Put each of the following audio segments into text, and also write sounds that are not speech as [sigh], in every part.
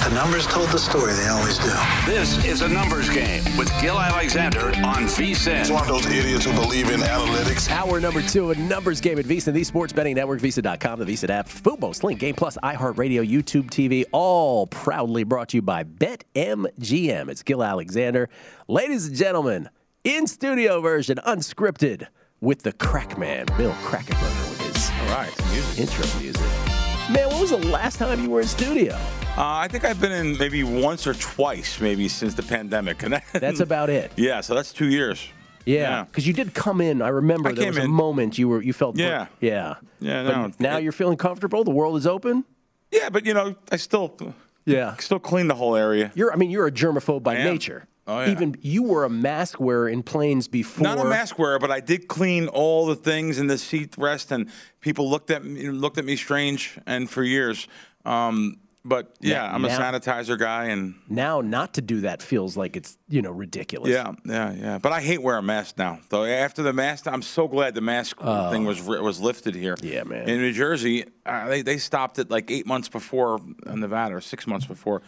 The numbers told the story, they always do. This is a numbers game with Gill Alexander on VSIN. It's one of those idiots who believe in analytics. Hour number two, a numbers game at VSIN, the sports betting network, VSIN.com, the VSIN app, Fubo, Sling, Game Plus, iHeartRadio, YouTube TV, all proudly brought to you by BetMGM. It's Gill Alexander. Ladies and gentlemen, in studio version, unscripted, with the crack man, Bill Krackomberger, with his All right, music. intro music. Man, when was the last time you were in studio? Uh, I think I've been in maybe once or twice, maybe since the pandemic. And [laughs] that- That's about it. yeah. So that's two years. Yeah, Yeah. because you did come in. I remember I there was a in. moment you were you felt Yeah. yeah Yeah, no, now you're feeling comfortable. The world is open. Yeah, but you know, I still, Yeah, still clean the whole area. you're. I mean, you're a germaphobe by nature. Oh, yeah. Even you were a mask wearer in planes before. Not a mask wearer, but I did clean all the things in the seat rest, and people looked at me looked at me strange, and for years. Um, but yeah, Now- I'm a now- sanitizer guy, and Now, not to do that feels like it's you know ridiculous. yeah, yeah, yeah. But I hate wearing a mask now. Though after the mask, I'm so glad the mask thing was was lifted here. Yeah, man. In New Jersey, uh, they they stopped it like eight months before in Nevada, or six months before.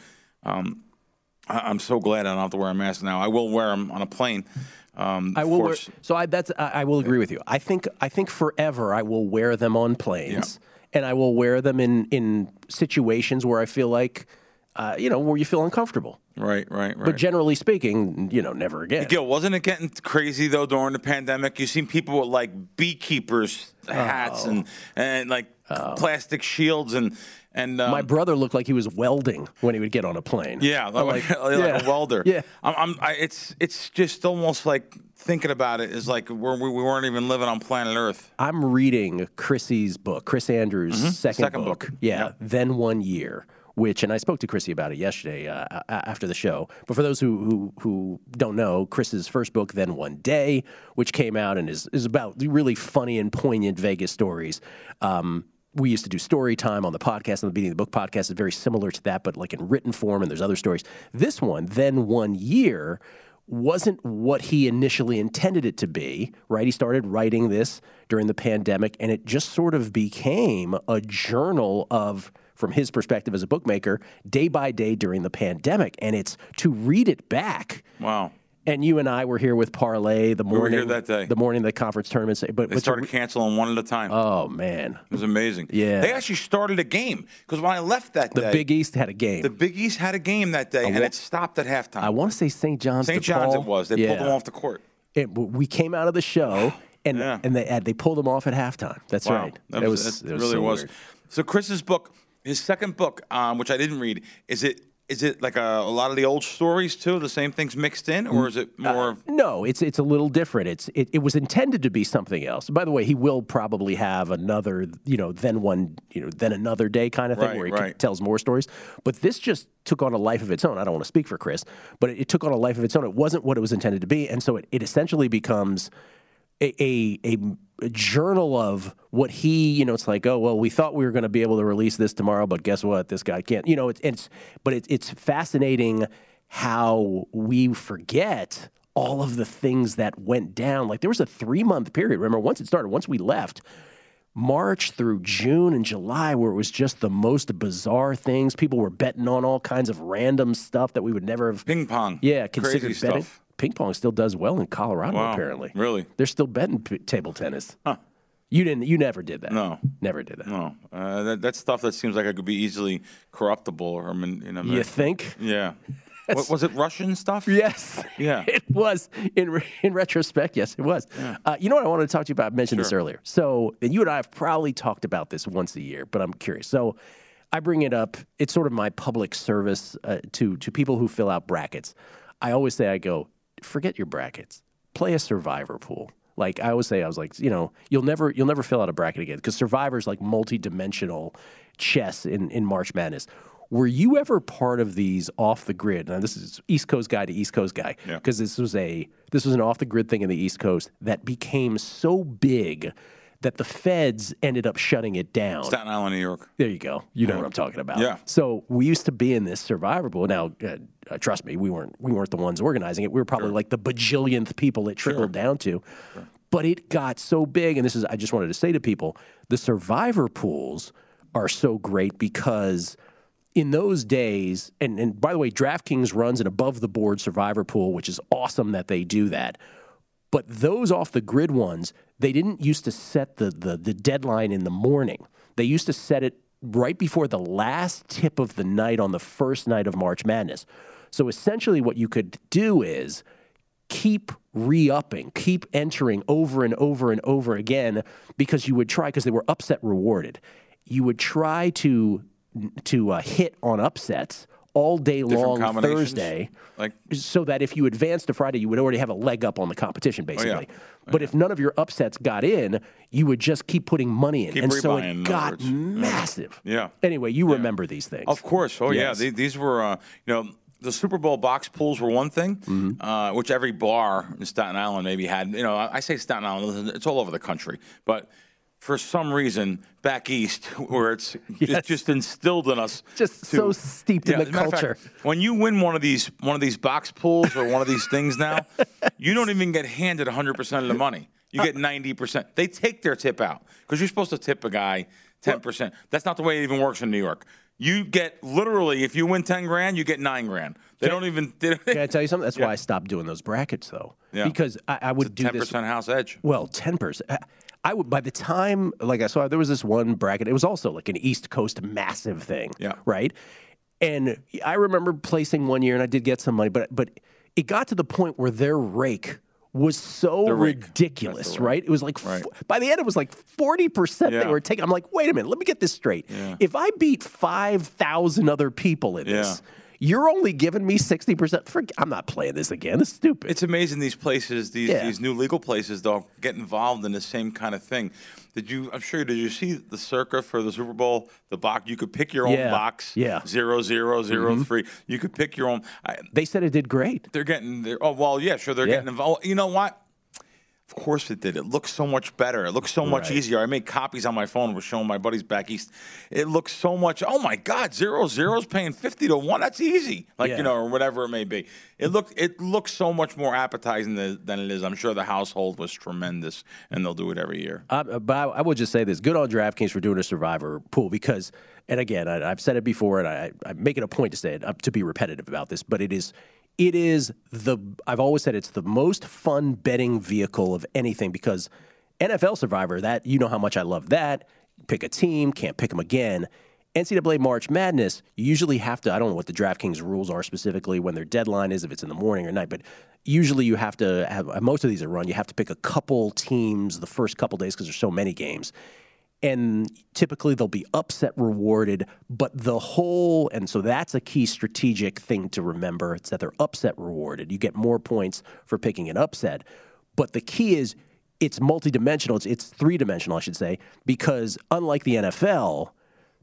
Um, I, I'm so glad I don't have to wear a mask now. I will wear them on a plane. Um, I will. Wear, so I that's I, I will agree with you. I think I think forever I will wear them on planes, and I will wear them in in situations where I feel like, uh, you know, where you feel uncomfortable. Right, right, right. But generally speaking, you know, never again. Gill, wasn't it getting crazy though during the pandemic? You seen people with like beekeepers hats and and like plastic shields and and um, My brother looked like he was welding when he would get on a plane. yeah, like, like [laughs] yeah. a welder. Yeah. I'm, I'm I, it's it's just almost like thinking about it is like we're, we we weren't even living on planet Earth. I'm reading Chrissy's book, Chris Andrews' second, Mm-hmm. Second book. book. Yeah, Yep. then one year. Which, and I spoke to Chrissy about it yesterday uh, after the show. But for those who, who who don't know, Chris's first book, Then One Day, which came out and is is about really funny and poignant Vegas stories. Um, we used to do story time on the podcast, on the Beating the Book podcast. It's very similar to that, but like in written form, and there's other stories. This one, Then One Year, wasn't what he initially intended it to be, right? He started writing this during the pandemic, and it just sort of became a journal of, from his perspective as a bookmaker, day by day during the pandemic. And it's to read it back. Wow. And you and I were here with Parlay the were morning here that day. the morning of the conference tournament. But, They started re- canceling one at a time. oh man, it was amazing. Yeah. They actually started a game because when I left that the day, Big East had a game. the Big East had a game that day, and wa- it stopped at halftime. I want to say St. John's. St. John's it was. They pulled them off the court. It, we came out of the show, [sighs] and Yeah. and they they pulled them off at halftime. That's Wow. right. That It was, that it really so was. weird. So Chris's book, his second book, um, which I didn't read, is it is it like a, a lot of the old stories too, the same things mixed in, or is it uh, more? No, it's it's a little different. It's it, it was intended to be something else. By the way, he will probably have another, you know, then one, you know, then another day kind of thing Right, where he right. tells more stories. But this just took on a life of its own. I don't want to speak for Chris, but it, it took on a life of its own. It wasn't what it was intended to be, and so it, it essentially becomes a, a, a journal of what he, you know, it's like, oh, well, we thought we were going to be able to release this tomorrow, but guess what? This guy can't, you know, it's, it's but it's it's fascinating how we forget all of the things that went down. Like there was a three month period. Remember, once it started, once we left, March through June and July, where it was just the most bizarre things. People were betting on all kinds of random stuff that we would never have. Ping pong. Yeah, Crazy betting. stuff. Ping pong still does well in Colorado, Wow, apparently. really? They're still betting p- table tennis. Huh. You didn't. You never did that. No. never did that. No, uh, that, that's stuff that seems like it could be easily corruptible or I mean, you know. You think? Yeah. [laughs] What, was it Russian stuff? Yes. Yeah. [laughs] It was in in retrospect. Yes, it was. Uh, you know what I wanted to talk to you about? I mentioned this earlier. So and you and I have probably talked about this once a year, but I'm curious. So I bring it up. It's sort of my public service uh, to to people who fill out brackets. I always say, I go, forget your brackets. Play a survivor pool. Like I always say, I was like, you know, you'll never you'll never fill out a bracket again because Survivor's like multi-dimensional chess in in March Madness. Were you ever part of these off the grid? Now this is East Coast guy to East Coast guy Yeah. because this was a this was an off the grid thing in the East Coast that became so big that the feds ended up shutting it down. Staten Island, New York. There you go. You know what I'm talking about. Yeah. So we used to be in this survivor pool. Now, uh, uh, trust me, we weren't we weren't the ones organizing it. We were probably like the bajillionth people it trickled down to. Sure. But it got so big, and this is I just wanted to say to people: the survivor pools are so great because in those days, and, and by the way, DraftKings runs an above the board survivor pool, which is awesome that they do that. But those off the grid ones, they didn't used to set the, the, the deadline in the morning. They used to set it right before the last tip of the night on the first night of March Madness. So essentially, what you could do is keep re upping, keep entering over and over and over again because you would try, because they were upset rewarded. You would try to to uh, hit on upsets all day Different long? Thursday Like so that if you advance to Friday, you would already have a leg up on the competition, Oh, basically. but if none of your upsets got in, you would just keep putting money in, Keep and so it got words. massive. Yeah. Anyway, you remember these things, Of course. Oh, Yes. yeah. These, these were, uh, you know, the Super Bowl box pools were one thing, Mm-hmm. uh, which every bar in Staten Island maybe had. You know, I say Staten Island, it's all over the country. But for some reason, back east, [laughs] where it's, Yes. it's just instilled in us. Just so steeped in the as a matter of fact, culture. when you win one of these one of these box pools or one of these things now, [laughs] you don't even get handed 100% of the money. You get uh. 90%. They take their tip out because you're supposed to tip a guy 10%. That's not the way it even works in New York. You get literally, if you win 10 grand, you get nine grand. They don't even. They don't, Can I tell you something? That's [laughs] Yeah. why I stopped doing those brackets, though, Yeah. because I, I would do 10% this. house edge. Well, ten percent. I would by the time like I saw there was this one bracket. It was also like an East Coast massive thing. Yeah. Right. And I remember placing one year, and I did get some money, but but it got to the point where their rake was so ridiculous, right? It was like Right. f- by the end, it was like forty percent they were taking. I'm like, wait a minute, let me get this straight. Yeah. If I beat five thousand other people in this, you're only giving me sixty percent. I'm not playing this again. Is stupid. It's amazing these places, these Yeah. these new legal places, though, get involved in the same kind of thing. Did you? I'm sure. Did you see the circa for the Super Bowl? The box. You could pick your own Yeah. box. Yeah. Mm-hmm. Zero zero zero three. You could pick your own. I, they said it did great. they're getting. They're, oh well, yeah, sure. They're Yeah. getting involved. You know what? Of course it did. It looks so much better. It looks so much Right. easier. I made copies on my phone. Was showing my buddies back east. It looks so much. Oh my God, zero zeros paying fifty to one. That's easy. Like Yeah. you know, or whatever it may be. It looked. It looks so much more appetizing than, than it is. I'm sure the household was tremendous, and they'll do it every year. Uh, but I, I will just say this: good on DraftKings for doing a survivor pool because, and again, I, I've said it before, and I, I make it a point to say it uh, to be repetitive about this, but it is, it is the. I've always said it's the most fun betting vehicle of anything because NFL Survivor. That you know how much I love that. Pick a team, can't pick them again. NCAA March Madness, you usually have to, I don't know what the DraftKings rules are specifically when their deadline is, if it's in the morning or night, but usually you have to have, most of these are run, you have to pick a couple teams the first couple days because there's so many games. And typically they'll be upset rewarded, but the whole, and so that's a key strategic thing to remember. It's that they're upset rewarded. You get more points for picking an upset. But the key is it's multidimensional, it's, it's three dimensional, I should say, because unlike the NFL,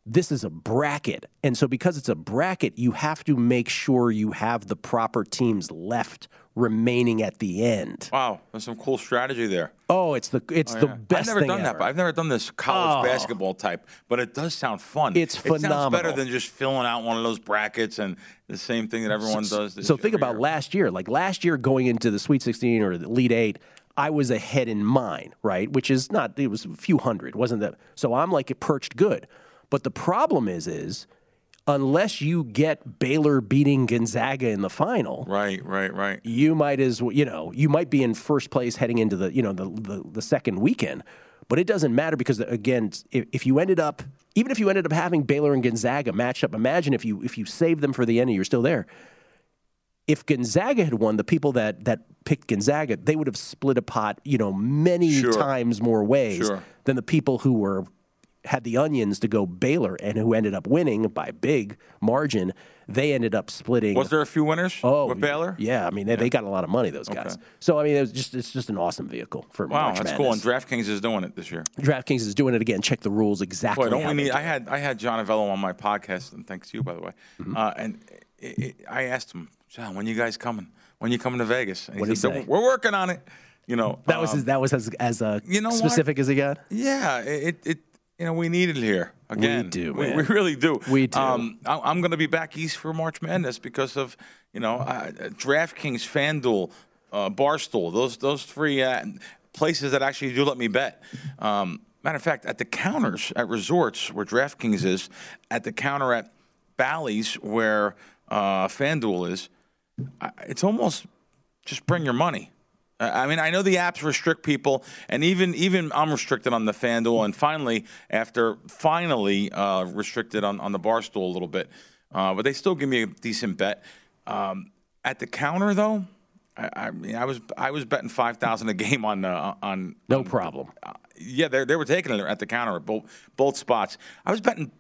this is a bracket. And so because it's a bracket, you have to make sure you have the proper teams left remaining at the end. Wow, there's some cool strategy there. Oh, it's the it's oh, the Yeah. best I've never done that. ever. But I've never done this college Oh. basketball type, but it does sound fun. It's It sounds better than just filling out one of those brackets and the same thing that everyone does. this So think about year. last year. Like last year going into the Sweet 16 or the Elite 8, I was ahead in mine, right? Which is not it was a few hundred, wasn't that? So I'm like it perched good. But the problem is is unless you get Baylor beating Gonzaga in the final, Right, right, right. you might as well, you know, you might be in first place heading into the, you know, the the, the second weekend. But it doesn't matter because again, if, if you ended up, even if you ended up having Baylor and Gonzaga matched up, imagine if you if you saved them for the end and you're still there. If Gonzaga had won, the people that that picked Gonzaga, they would have split a pot, you know, many Sure. times more ways Sure. than the people who were had the onions to go Baylor, and who ended up winning by big margin. They ended up splitting. Was there a few winners Oh, with Baylor? Yeah, I mean they, they got a lot of money. Those guys. So I mean, it was just it's just an awesome vehicle for Wow, March that's cool. And DraftKings is doing it this year. DraftKings is doing it again. Check the rules exactly. Boy, don't we need? I had I had John Avello on my podcast, and thanks to you, by the way. Mm-hmm. Uh, and it, it, I asked him, John, when you guys coming? When you coming to Vegas? And What'd he said. We're working on it. You know, That was um, his, that was as as uh, you know what? specific as he got. Yeah, it, it you know we need it here again. do, We, we really do. We do. Um, I, I'm going to be back east for March Madness because of you know uh, DraftKings, FanDuel, uh, Barstool. Those those three uh, places that actually do let me bet. Um, matter of fact, at the counters at resorts where DraftKings is, at the counter at Bally's where uh, FanDuel is, it's almost just bring your money. I mean, I know the apps restrict people, and even even I'm restricted on the FanDuel, and finally, after finally uh, restricted on, on the Barstool a little bit, uh, but they still give me a decent bet. Um, at the counter, though, I, I mean, I was I was betting five thousand a game on uh, on No problem. uh, yeah, they they were taking it at the counter at both both spots. I was betting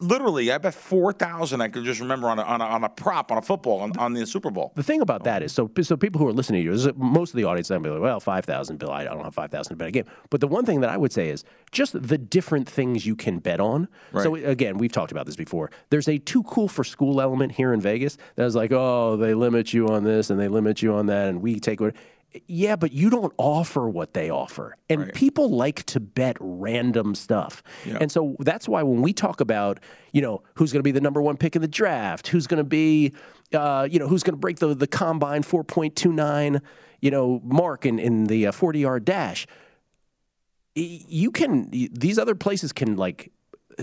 literally. I bet four thousand. I could just remember on a, on a, on a prop on a football on, on the Super Bowl. The thing about that is, so so people who are listening to you, most of the audience, be like, well, five thousand, Bill, I don't have five thousand to bet a game. But the one thing that I would say is just the different things you can bet on. So again, we've talked about this before. There's a too cool for school element here in Vegas that's like, oh, they limit you on this and they limit you on that, and we take what. Yeah, but you don't offer what they offer. And people like to bet random stuff. And so that's why when we talk about, you know, who's going to be the number one pick in the draft, who's going to be, uh, you know, who's going to break the, the combine 4.29, you know, mark in, in the 40 yard dash, you can, these other places can like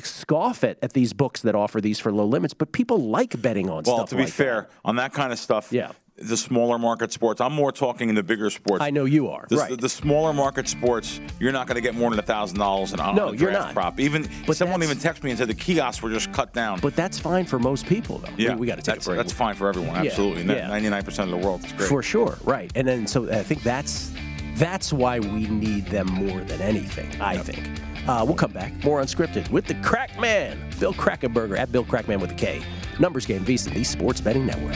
scoff at, at these books that offer these for low limits, but people like betting on Well, stuff to be like fair, that. on that kind of stuff, Yeah. The smaller market sports. I'm more talking in the bigger sports. I know you are. The, right. the, the smaller market sports, you're not going to get more than a thousand dollars on on No, a you're not. prop. Even But someone even texted me and said the kiosks were just cut down. but that's fine for most people, though. yeah, we, we got to take that's, a break. That's fine for everyone. Absolutely, yeah. ninety-nine percent of the world. For sure, right. And then so I think that's that's why we need them more than anything. I think. Uh, we'll come back more unscripted with the Crack Man, Bill Krackomberger at Bill Krackman with a K. Numbers game, VSiN, the Sports Betting Network.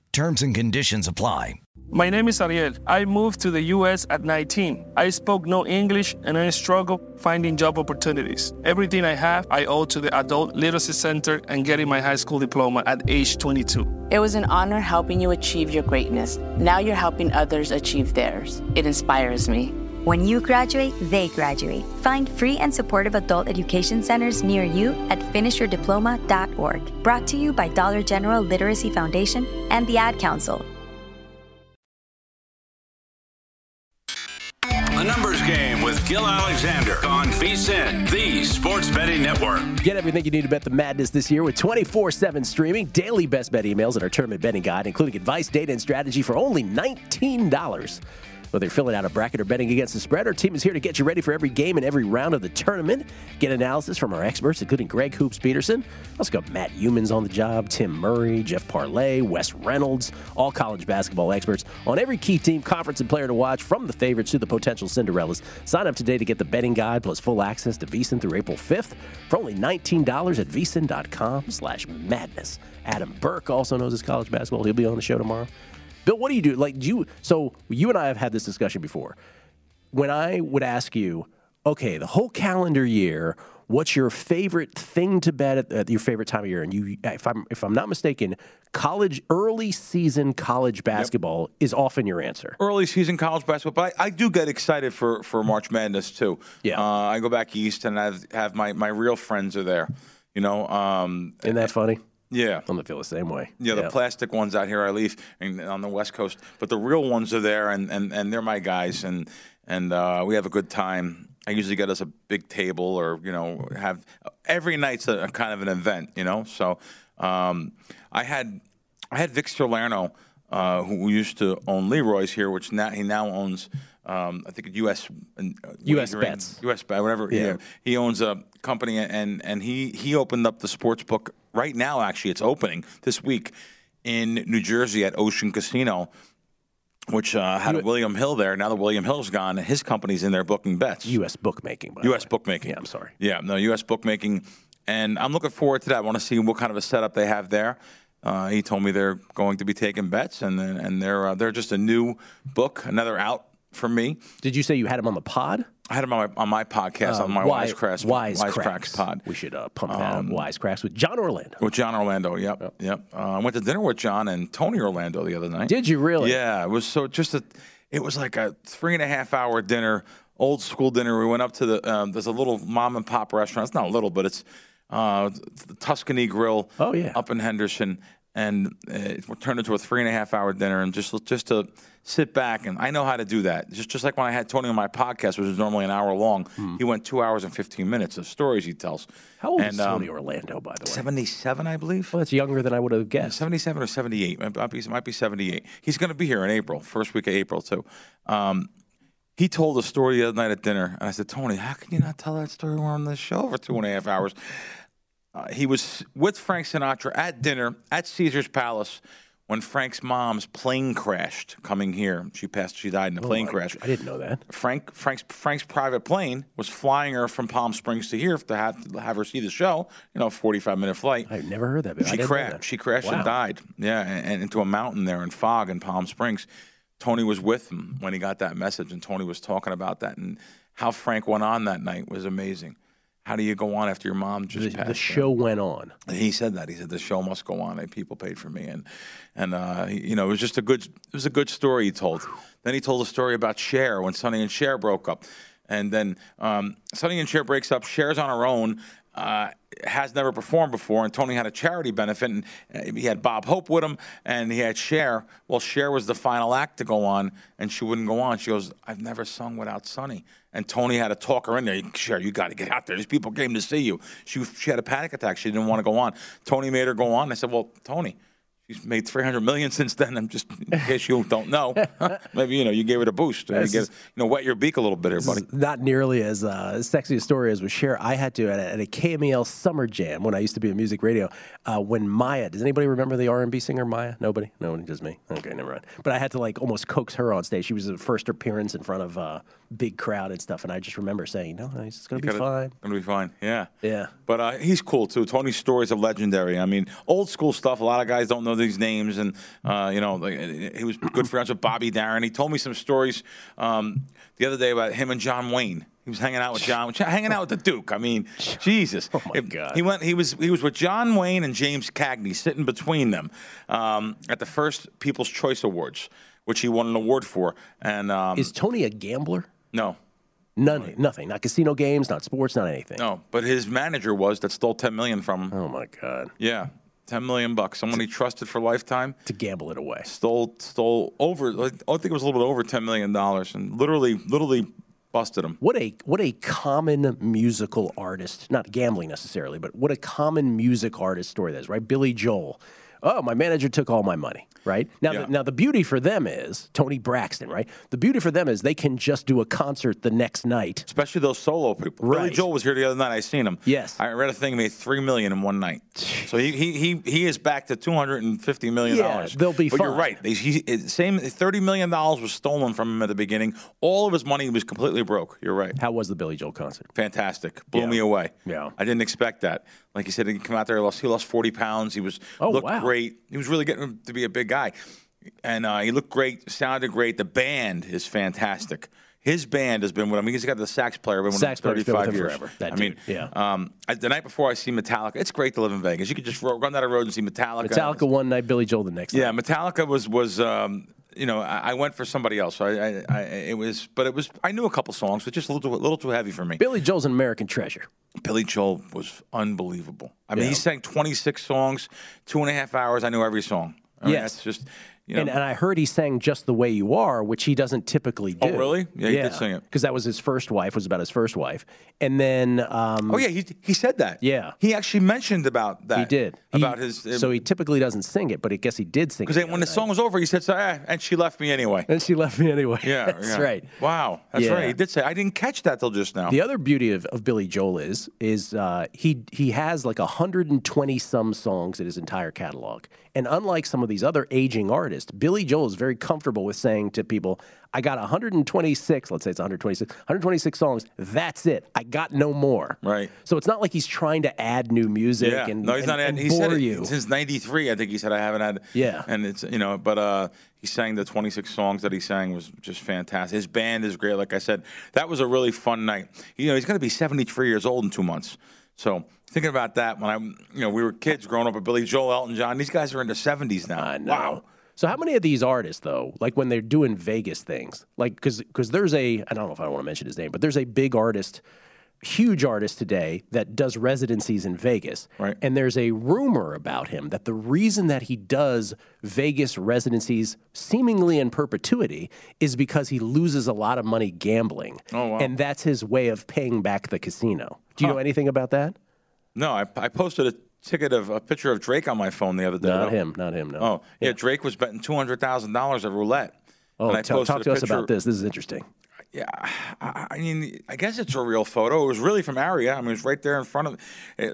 Terms and conditions apply. My name is Ariel. I moved to the US at 19. I spoke no English and I struggled finding job opportunities. Everything I have, I owe to the Adult Literacy Center and getting my high school diploma at age 22. It was an honor helping you achieve your greatness. Now you're helping others achieve theirs. It inspires me. When you graduate, they graduate. Find free and supportive adult education centers near you at finishyourdiploma.org. Brought to you by Dollar General Literacy Foundation and the Ad Council. The Numbers Game with Gill Alexander on VSIN, the Sports Betting Network. Get everything you need to bet the madness this year with 24 7 streaming, daily best bet emails, and our tournament betting guide, including advice, data, and strategy for only $19. Whether you're filling out a bracket or betting against the spread, our team is here to get you ready for every game and every round of the tournament. Get analysis from our experts, including Greg Hoops Peterson. Also got Matt Youmans on the job, Tim Murray, Jeff Parlay, Wes Reynolds, all college basketball experts on every key team, conference, and player to watch, from the favorites to the potential Cinderellas. Sign up today to get the betting guide plus full access to VSiN through April 5th for only $19 at VSiN.com slash madness. Adam Burke also knows his college basketball. He'll be on the show tomorrow. Bill, what do you do? Like, do you? So you and I have had this discussion before. When I would ask you, okay, the whole calendar year, what's your favorite thing to bet at, at your favorite time of year? And you, if I'm if I'm not mistaken, college early season college basketball is often your answer. early season college basketball, but I, I do get excited for, for March Madness too. Yeah. uh, I go back east and I have, have my, my real friends are there. You know, um, Isn't that funny? Yeah. I'm gonna feel the same way. Yeah, the plastic ones out here I leave and on the West Coast, but the real ones are there, and, and, and they're my guys, and and uh, we have a good time. I usually get us a big table, or you know, have every night's a, a kind of an event, you know. So um, I had I had Vic Salerno, uh, who used to own Leroy's here, which now he now owns. Um, I think US uh, US Bets. US Bet, whatever. Yeah. Yeah. He owns a company, and and he he opened up the sports book right now. Actually, it's opening this week in New Jersey at Ocean Casino, which uh, had a William Hill there. Now that William Hill's gone, his company's in there booking bets. U.S. bookmaking. By U.S. bookmaking. Yeah, I'm sorry. Yeah, no, U.S. bookmaking, and I'm looking forward to that. I want to see what kind of a setup they have there. Uh, he told me they're going to be taking bets, and and they're uh, they're just a new book, another out for me. Did you say you had him on the pod? I had him on my, on my podcast Uh, on my Wise- Wisecracks Wisecracks. pod. We should uh, pump that Um. Wisecracks with John Orlando. With John Orlando, yep, yep. Uh, I went to dinner with John and Tony Orlando the other night. Did you really? Yeah, it was so just a. It was like a three and a half hour dinner, old school dinner. We went up to the. Um, there's a little mom and pop restaurant. It's not little, but it's uh, the Tuscany Grill. Oh, yeah. up in Henderson, and uh, it turned into a three and a half hour dinner, and just just to sit back and I know how to do that. Just just like when I had Tony on my podcast, which is normally an hour long, he went two hours and fifteen minutes of stories he tells. Hmm. How old and, is um, Tony Orlando, by the way? 77, I believe. Well, that's younger than I would have guessed. 77 or 78. Might might be, it might be 78. He's going to be here in April, first week of April, too. Um, he told a story the other night at dinner, and I said, Tony, how can you not tell that story? We're on the show for two and a half hours. Uh, he was with Frank Sinatra at dinner at Caesar's Palace when Frank's mom's plane crashed coming here. She passed, she died in a plane I- crash. I didn't know that. Frank Frank's Frank's private plane was flying her from Palm Springs to here to have to have her see the show. You know, forty five minute flight. I've never heard that. She crashed. She crashed Wow. and died. Yeah, and, and into a mountain there in fog in Palm Springs. Tony was with him when he got that message, and Tony was talking about that and how Frank went on that night was amazing. How do you go on after your mom just The, passed? the show went on. He said that. He said the show must go on. And people paid for me, and and uh, you know it was just a good it was a good story he told. Then he told a story about Cher when Sonny and Cher broke up, and then um, Sonny and Cher breaks up. Cher's on her own. Uh, has never performed before, and Tony had a charity benefit, and uh, he had Bob Hope with him, and he had Cher. Well, Cher was the final act to go on, and she wouldn't go on. She goes, "I've never sung without Sonny." And Tony had to talk her in there. Cher, you got to get out there. These people came to see you. She she had a panic attack. She didn't want to go on. Tony made her go on. I said, "Well, Tony." She's made 300 million since then. I'm just, in case you don't know, [laughs] maybe you know you gave it a boost. You, get, you know, wet your beak a little bit here, buddy. Not nearly as uh, sexy a story as with Cher. I had to at a, at a KMEL summer jam when I used to be in music radio. Uh, when Mya, does anybody remember the R and B singer Mya? Nobody. No one. Just me. Okay, never mind. But I had to like almost coax her on stage. She was the first appearance in front of a big crowd and stuff. And I just remember saying, "No, no, it's gonna be fine." Gonna be fine. Yeah. Yeah. But uh, he's cool too. Tony's stories are legendary. I mean, old school stuff. A lot of guys don't know these names, and uh, you know, like, he was good friends with Bobby Darin. He told me some stories um, the other day about him and John Wayne. He was hanging out with John, [laughs] hanging out with the Duke. I mean, [laughs] Jesus. Oh my God. He went. He was. He was with John Wayne and James Cagney, sitting between them um, at the first People's Choice Awards, which he won an award for. And um, Is Tony a gambler? No, None. Nothing. Not casino games. Not sports. Not anything. no. But his manager was that stole ten million from him. Oh my God. Yeah, ten million bucks. Someone he trusted for lifetime To gamble it away. stole stole over. like, I think it was a little bit over ten million dollars, and literally literally busted him. What a what a common musical artist, not gambling necessarily, but what a common music artist story that is, right? Billy Joel. Oh, my manager took all my money, right? Now, Yeah. the, now the beauty for them is Toni Braxton, right? The beauty for them is they can just do a concert the next night. Especially those solo people. Billy Right. Joel was here the other night. I seen him. Yes. I read a thing made three million in one night. So he he he, he is back to two hundred and fifty million dollars. Yeah, they'll be But you're right. They, he, same thirty million dollars was stolen from him at the beginning. All of his money was completely broke. You're right. How was the Billy Joel concert? fantastic. Blew Yeah. me away. Yeah. I didn't expect that. Like you said, he come out there, he lost, he lost 40 pounds. He was Oh, looked wow. great. He was really getting to be a big guy. And uh, he looked great, sounded great. The band is fantastic. His band has been with him. He's got the sax player, been with Sax him with 35 years. forever. I mean, yeah. Um, I, the night before I see Metallica, it's great to live in Vegas. You could just ro- run down the road and see Metallica. Metallica one night, Billy Joel the next Yeah, night. Metallica was was um, you know I, I went for somebody else. So I, I, I it was, but it was I knew a couple songs, but just a little too, a little too heavy for me. Billy Joel's an American treasure. Billy Joel was unbelievable. I mean, Yeah. he sang 26 songs, two and a half hours. I knew every song. I mean, Yes. that's just you know, and, and I heard he sang "Just the Way You Are," which he doesn't typically do. Oh, really? Yeah, he did sing it. because that was his first wife. Was about his first wife, and then um, oh yeah, he he said that. Yeah. he actually mentioned about that. he did about He- his. So he typically doesn't sing it, but I guess he did sing it because when the other song was over, he said, so, eh, "And she left me anyway." and she left me anyway. Yeah, [laughs] that's yeah. right. Wow, that's Yeah. right. He did say. I didn't catch that till just now. The other beauty of, of Billy Joel is is uh, he he has like 120 some songs in his entire catalog, and unlike some of these other aging artists, Billy Joel is very comfortable with saying to people, "I got 126. Let's say it's 126. 126 songs. That's it. I got no more." Right. So it's not like he's trying to add new music Yeah, and no, he's and- not. and he said it you. since '93. I think he said I haven't had. Yeah. and it's you know, but uh, he sang the 26 songs that he sang was just fantastic. His band is great. Like I said, that was a really fun night. You know, he's going to be 73 years old in two months. So thinking about that when I, you know, we were kids growing up with Billy Joel, Elton John. These guys are in their 70s now. I know. Wow. So how many of these artists though, like when they're doing Vegas things, like because because there's a I don't know if I want to mention his name, but there's a big artist, huge artist today that does residencies in Vegas, Right. And there's a rumor about him that the reason that he does Vegas residencies seemingly in perpetuity is because he loses a lot of money gambling, Oh, wow. and that's his way of paying back the casino. Do you know anything about that? No, I, I posted a ticket of a picture of Drake on my phone the other day. Not him, not him. No. Oh, yeah, Drake was betting two hundred thousand dollars at roulette. Oh, And I tell- talk to us about this. This is interesting. Yeah, I, I mean, I guess it's a real photo. It was really from Aria. I mean, it was right there in front of. It,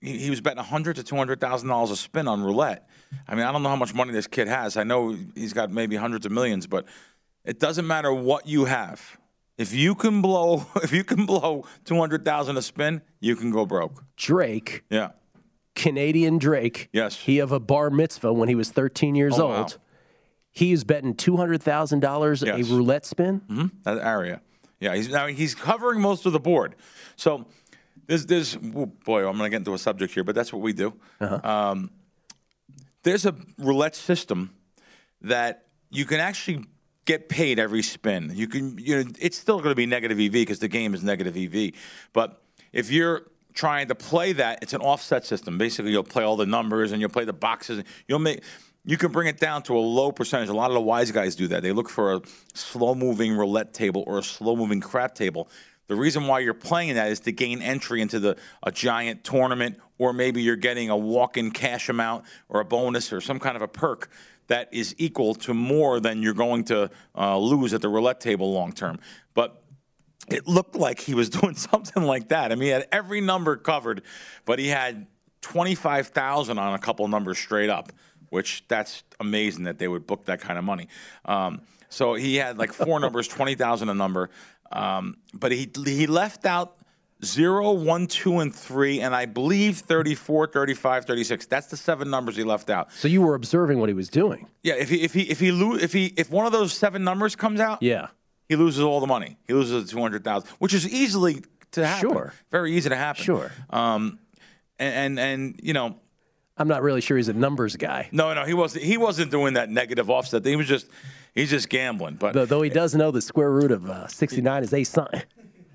he, he was betting a hundred to two hundred thousand dollars a spin on roulette. I mean, I don't know how much money this kid has. I know he's got maybe hundreds of millions, but it doesn't matter what you have. If you can blow, [laughs] if you can blow two hundred thousand a spin, you can go broke. Drake Yeah. Canadian Drake. Yes. He of a bar mitzvah when he was 13 years Oh, old. wow. He is betting $200,000 Yes. a roulette spin. hmm That area. Yeah, he's now he's covering most of the board. So there's there's oh boy, I'm going to get into a subject here, but that's what we do. Um, there's a roulette system that you can actually get paid every spin. You can you know it's still going to be negative EV because the game is negative EV, but if you're trying to play that, it's an offset system. Basically, you'll play all the numbers and you'll play the boxes. You'll make you can bring it down to a low percentage. A lot of the wise guys do that. They look for a slow moving roulette table or a slow moving crap table. The reason why you're playing that is to gain entry into the a giant tournament, or maybe you're getting a walk-in cash amount or a bonus or some kind of a perk that is equal to more than you're going to uh, lose at the roulette table long term. It looked like he was [laughs] doing something like that. I mean, he had every number covered, but he had 25,000 on a couple numbers straight up, which that's amazing that they would book that kind of money. Um, so he had like four [laughs] numbers, 20,000 a number. Um, but he he left out 0, 1, 2, and 3, and I believe 34, 35, 36. That's the seven numbers he left out. So you were observing what he was doing. Yeah, if he if he if he if he if one of those seven numbers comes out, Yeah. He loses all the money. He loses the two hundred thousand, which is easily to happen. Sure. very easy to happen. Sure. Um, and, and and you know, I'm not really sure he's a numbers guy. no, no, he wasn't. He wasn't doing that negative offset. He was just he's just gambling. But Though, though he does know the square root of uh, 69 is a something.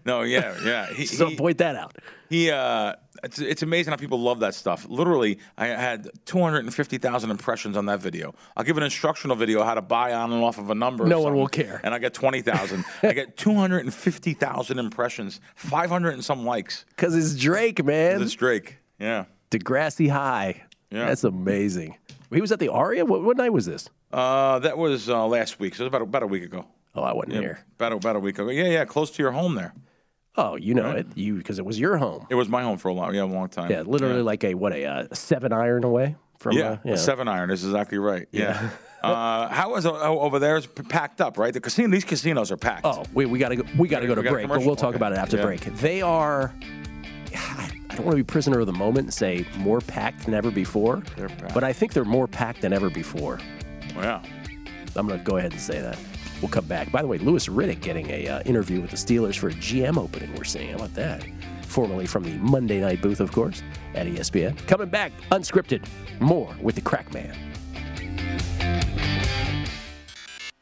No, yeah, yeah. [laughs] He, So he, point that out. he uh, it's, it's amazing how people love that stuff. Literally, I had 250,000 impressions on that video. I'll give an instructional video how to buy on and off of a number. No one will care. And I get 20,000. I get [laughs] 250,000 impressions, 500 and some likes. Because it's Drake, man. It's Drake. Yeah. Degrassi High. Yeah. That's amazing. He was at the Aria? What, what night was this? Uh, that was uh, last week. So it was about, about a week ago. Oh, I wasn't Yeah, here. About, about a week ago. Yeah, yeah, close to your home there. Oh, you know it. You because it was your home. It was my home for a long, yeah, a long time. Yeah, literally like a what a uh, seven iron away from. Yeah, uh, a seven iron is exactly right. Yeah. [laughs] uh, how is it oh, over there? It's packed up, right? The casino, these casinos are packed. Oh, we, we got to go. We got to go to We break, but we'll talk Okay. about it after Yeah. break. They are. I don't want to be prisoner of the moment and say more packed than ever before, but I think they're more packed than ever before. yeah. I'm going to go ahead and say that. We'll come back. By the way, Louis Riddick getting a uh, interview with the Steelers for a GM opening. We're seeing. How about that? Formerly from the Monday Night booth, of course, at ESPN. Coming back, unscripted. More with the Crack Man.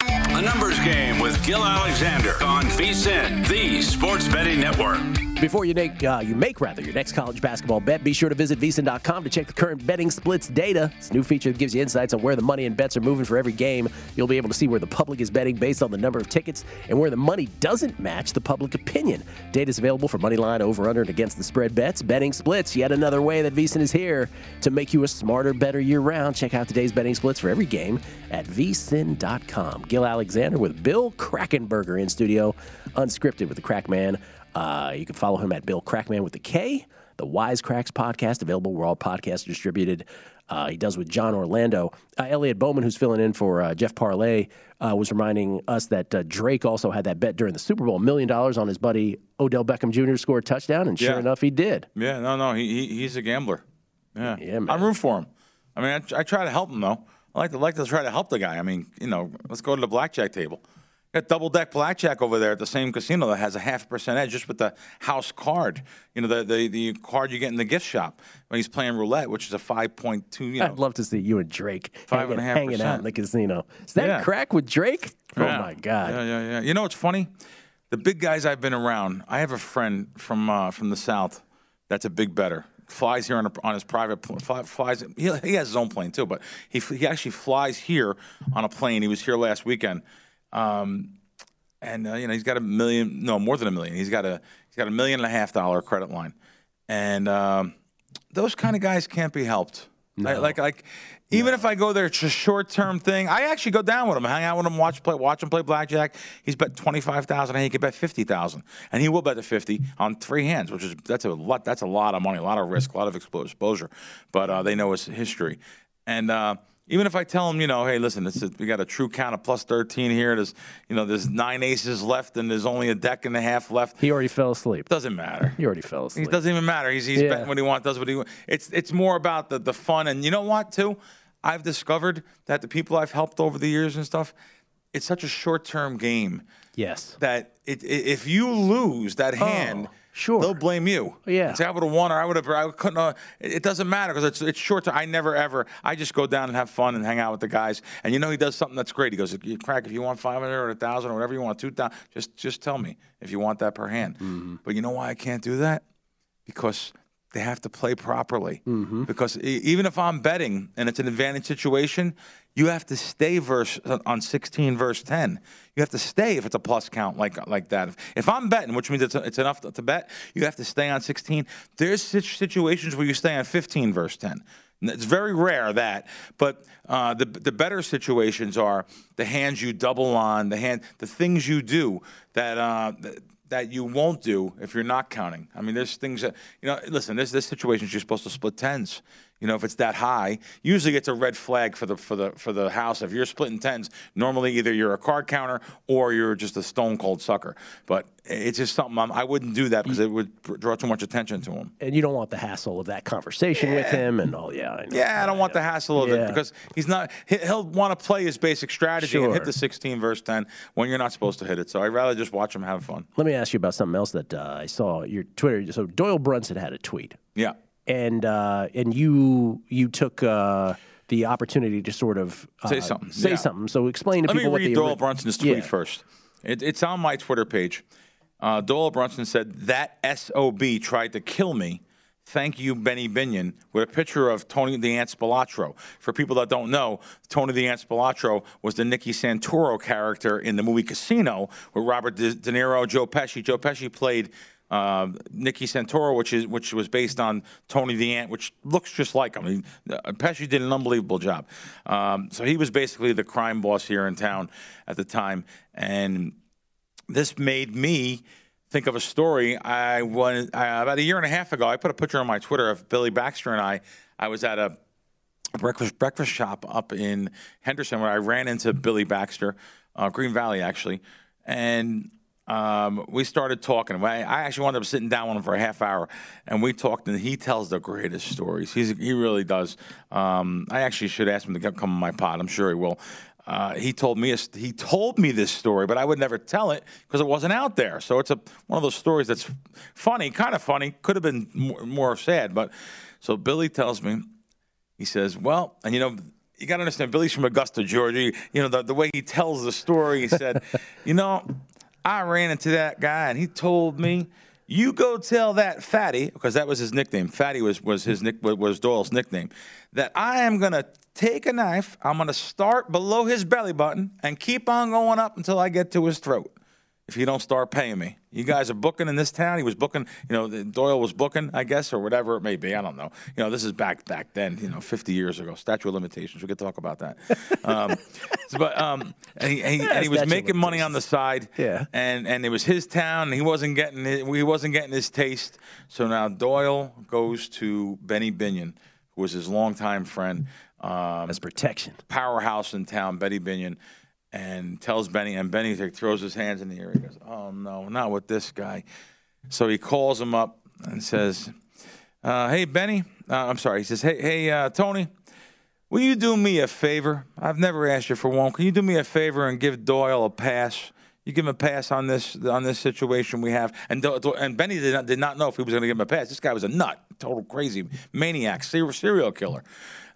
A numbers game with Gill Alexander on VSIN, the Sports Betting Network. Before you make, uh, you make rather your next college basketball bet, be sure to visit VSiN.com to check the current betting splits data. It's a new feature that gives you insights on where the money and bets are moving for every game. You'll be able to see where the public is betting based on the number of tickets and where the money doesn't match the public opinion. Data is available for money line, over, under, and against the spread bets. Betting splits, yet another way that VSiN is here to make you a smarter, better year round. Check out today's betting splits for every game at VSiN.com. Gill Alexander with Bill Krackomberger in studio, unscripted with the Crackman. Uh, you can follow him at Bill Krackman with the K, the Wisecracks podcast, available where all podcasts are distributed. Uh, he does with John Orlando. Uh, Elliot Bowman, who's filling in for uh, Jeff Parlay, uh, was reminding us that uh, Drake also had that bet during the Super Bowl, a million dollars on his buddy Odell Beckham Jr. score a touchdown, and sure Yeah. enough, he did. Yeah, no, no, he, he he's a gambler. Yeah, Yeah, man. I'm root for him. I mean, I, I try to help him though. I like to like to try to help the guy. I mean, you know, let's go to the blackjack table. Got double deck blackjack over there at the same casino that has a half percent edge just with the house card. You know, the the, the card you get in the gift shop when he's playing roulette, which is a five point two. You know, I'd love to see you and Drake Five hanging, and a half hanging out in the casino. Is that Yeah. crack with Drake? Yeah. Oh my God! Yeah, yeah, yeah. You know what's funny? The big guys I've been around. I have a friend from uh, from the south that's a big better. Flies here on, a, on his private fly, flies. He, he has his own plane too, but he he actually flies here on a plane. He was here last weekend, um, and uh, you know he's got a million, no more than a million. He's got a he's got a million and a half dollar credit line, and um, those kind of guys can't be helped. Like, like, like, even if I go there, it's a short term thing. I actually go down with him, hang out with him, watch play, watch him play blackjack. He's bet twenty five thousand, and he could bet fifty thousand, and he will bet the fifty on three hands, which is that's a lot. That's a lot of money, a lot of risk, a lot of exposure. But uh, they know his history, and. Uh, even if I tell him, you know, hey, listen, it's a, we got a true count of plus 13 here. There's, you know, there's nine aces left and there's only a deck and a half left. He already fell asleep. Doesn't matter. He already fell asleep. It doesn't even matter. He's he's Yeah. betting what he wants, does what he wants. It's it's more about the the fun. And you know what, too? I've discovered that the people I've helped over the years and stuff, it's such a short term game Yes. that it, i if you lose that oh. hand, sure. they'll blame you. Yeah. Say I would have won or I would have. I couldn't. Uh, it it doesn't matter because it's it's short term. I never ever. I just go down and have fun and hang out with the guys. And you know he does something that's great. He goes, "You crack if you want five hundred or a thousand or whatever you want, two thousand. Just just tell me if you want that per hand. Mm-hmm. But you know why I can't do that? Because they have to play properly. Because e- even if I'm betting and it's an advantage situation, you have to stay verse uh, on 16 verse 10. You have to stay if it's a plus count like like that. If, I'm betting, which means it's, it's enough to, to bet, you have to stay on 16. There's situations where you stay on 15 verse 10. It's very rare that, but uh, the the better situations are the hands you double on, the hand, the things you do that uh, that you won't do if you're not counting. I mean, there's things that you know. Listen, this this situations you're supposed to split tens. You know, if it's that high, usually it's a red flag for the for the for the house. If you're splitting tens, normally either you're a card counter or you're just a stone cold sucker. But it's just something I'm, I wouldn't do that because it would draw too much attention to him. And you don't want the hassle of that conversation with him and all. Yeah, I. Yeah, I don't want the hassle of Yeah. it because he's not. he- He'll want to play his basic strategy and hit the 16 verse 10 when you're not supposed to hit it. So I'd rather just watch him have fun. Let me ask you about something else that uh, I saw your Twitter. So Doyle Brunson had a tweet, Yeah. And uh, and you you took uh, the opportunity to sort of uh, Say something, Say yeah. something. So explain to Let me people what read the Doyle ori- Brunson's tweet Yeah. first. It, it's on my Twitter page. Uh, Doyle Brunson said, That SOB tried to kill me. Thank you, Benny Binion, with a picture of Tony the Ant Spilotro. For people that don't know, Tony the Ant Spilotro was the Nicky Santoro character in the movie Casino with Robert De, De Niro, Joe Pesci. Joe Pesci played uh, Nicky Santoro, which is which was based on Tony the Ant, which looks just like him. I mean, uh, Pesci did an unbelievable job. Um, so he was basically the crime boss here in town at the time, and this made me think of a story. I was uh, about a year and a half ago. I put a picture on my Twitter of Billy Baxter and I. I was at a breakfast breakfast shop up in Henderson where I ran into Billy Baxter, uh, Green Valley actually, and um, we started talking. I, actually wound up sitting down with him for a half hour, and we talked. And he tells the greatest stories. He's he really does. Um, I actually should ask him to come on my pod. I'm sure he will. Uh, he told me a, he told me this story, but I would never tell it because it wasn't out there. So it's a one of those stories that's funny, kind of funny. Could have been more, more sad, but so Billy tells me he says, "Well, and you know, you got to understand, Billy's from Augusta, Georgia. You, you know, the, the way he tells the story, he said, [laughs] you know, I ran into that guy, and he told me You go tell that fatty, because that was his nickname. Fatty was was his nick was Doyle's nickname. That I am gonna take a knife. I'm gonna start below his belly button and keep on going up until I get to his throat. If you don't start paying me, you guys are booking in this town. He was booking, you know, Doyle was booking, I guess, or whatever it may be. I don't know. You know, this is back back then, you know, 50 years ago. Statute of limitations. We could talk about that. [laughs] Um, so, but um, and he, and he, and he was making money on the side. Yeah. And and it was his town. And he wasn't getting it. He wasn't getting his taste. So now Doyle goes to Benny Binion, who was his longtime friend. Um, As protection. powerhouse in town, Benny Binion, and tells Benny, and Benny like, throws his hands in the air. He goes, "Oh no, not with this guy." So he calls him up and says, uh, "Hey Benny, uh, I'm sorry." He says, "Hey, hey uh, Tony, will you do me a favor? I've never asked you for one. Can you do me a favor and give Doyle a pass?" You give him a pass on this on this situation we have, and Do- Do- and Benny did not, did not know if he was going to give him a pass. This guy was a nut, total crazy maniac, serial killer,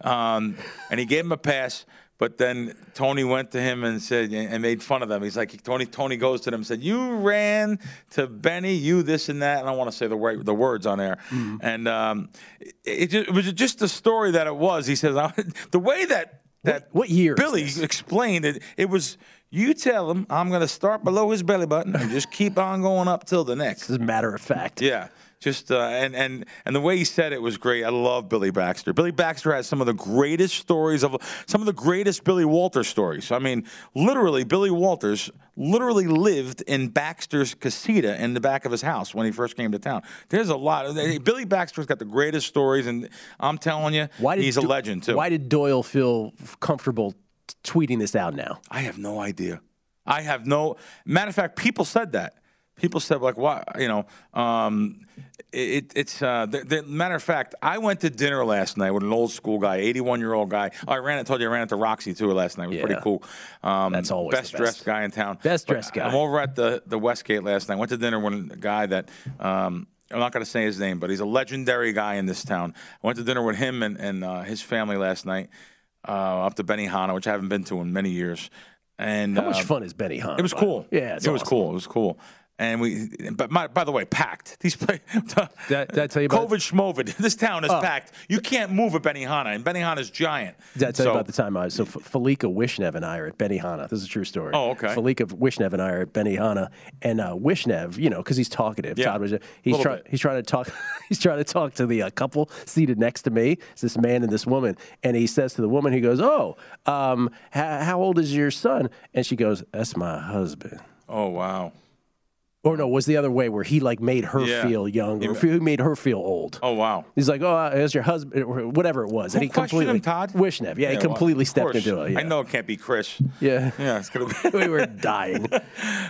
um, and he gave him a pass. But then Tony went to him and said and made fun of them. He's like Tony. Tony goes to them and said, "You ran to Benny, you this and that." And I don't want to say the right the words on air. And um, it, it, just, it was just the story that it was. He says [laughs] the way that that what year Billy explained it. It was you tell him I'm going to start below his belly button and just keep on going up till the next. As a matter of fact. Yeah. Just uh, and and and the way he said it was great. I love Billy Baxter. Billy Baxter has some of the greatest stories of some of the greatest Billy Walters stories. I mean, literally, Billy Walters literally lived in Baxter's casita in the back of his house when he first came to town. There's a lot. Of, Billy Baxter's got the greatest stories, and I'm telling you, Why did he's a Do- legend too. Why did Doyle feel comfortable tweeting this out now? I have no idea. I have no. Matter of fact, people said that. People said like, "Why?" You know, um, it, it's. Uh, the, the matter of fact, I went to dinner last night with an old school guy, 81 year old guy. Oh, I ran. I told you I ran into Roxy too last night. It was Yeah. pretty cool. Um, That's always best best. dressed guy in town. Best But dressed guy. I'm over at the the Westgate last night. Went to dinner with a guy that. Um, I'm not going to say his name, but he's a legendary guy in this town. I went to dinner with him and, and uh, his family last night uh, up to Benihana, which I haven't been to in many years. And How much uh, fun is Benihana? it was cool. Yeah, it was cool. It was cool. And we, but my, by the way, packed. These play. I- did tell you about- COVID schmovid. [laughs] This town is Oh. packed. You can't move at Benihana, and Benihana's giant. I tell you So- about the time I was so F- Wishnev and I are at Benihana? This is a true story. Oh, okay. Falika Wishnev and I are at Benihana, and uh, Wishnev, you know, because he's talkative. Yeah, Todd was, he's trying. He's trying to talk. [laughs] he's trying to talk to the uh, couple seated next to me. It's this man and this woman, and he says to the woman, he goes, "Oh, um, how old is your son?" And she goes, "That's my husband." Oh wow. Or no, it was the other way where he like made her Yeah. feel young, or He- made her feel old. Oh wow. He's like, "Oh, uh, it's your husband," or whatever it was, and Who he questioned completely him, Todd? Wishnev, yeah, he well, completely of stepped course. into it. Yeah. I know it can't be Chris. Yeah. Yeah, it's gonna be. [laughs] we were dying. [laughs]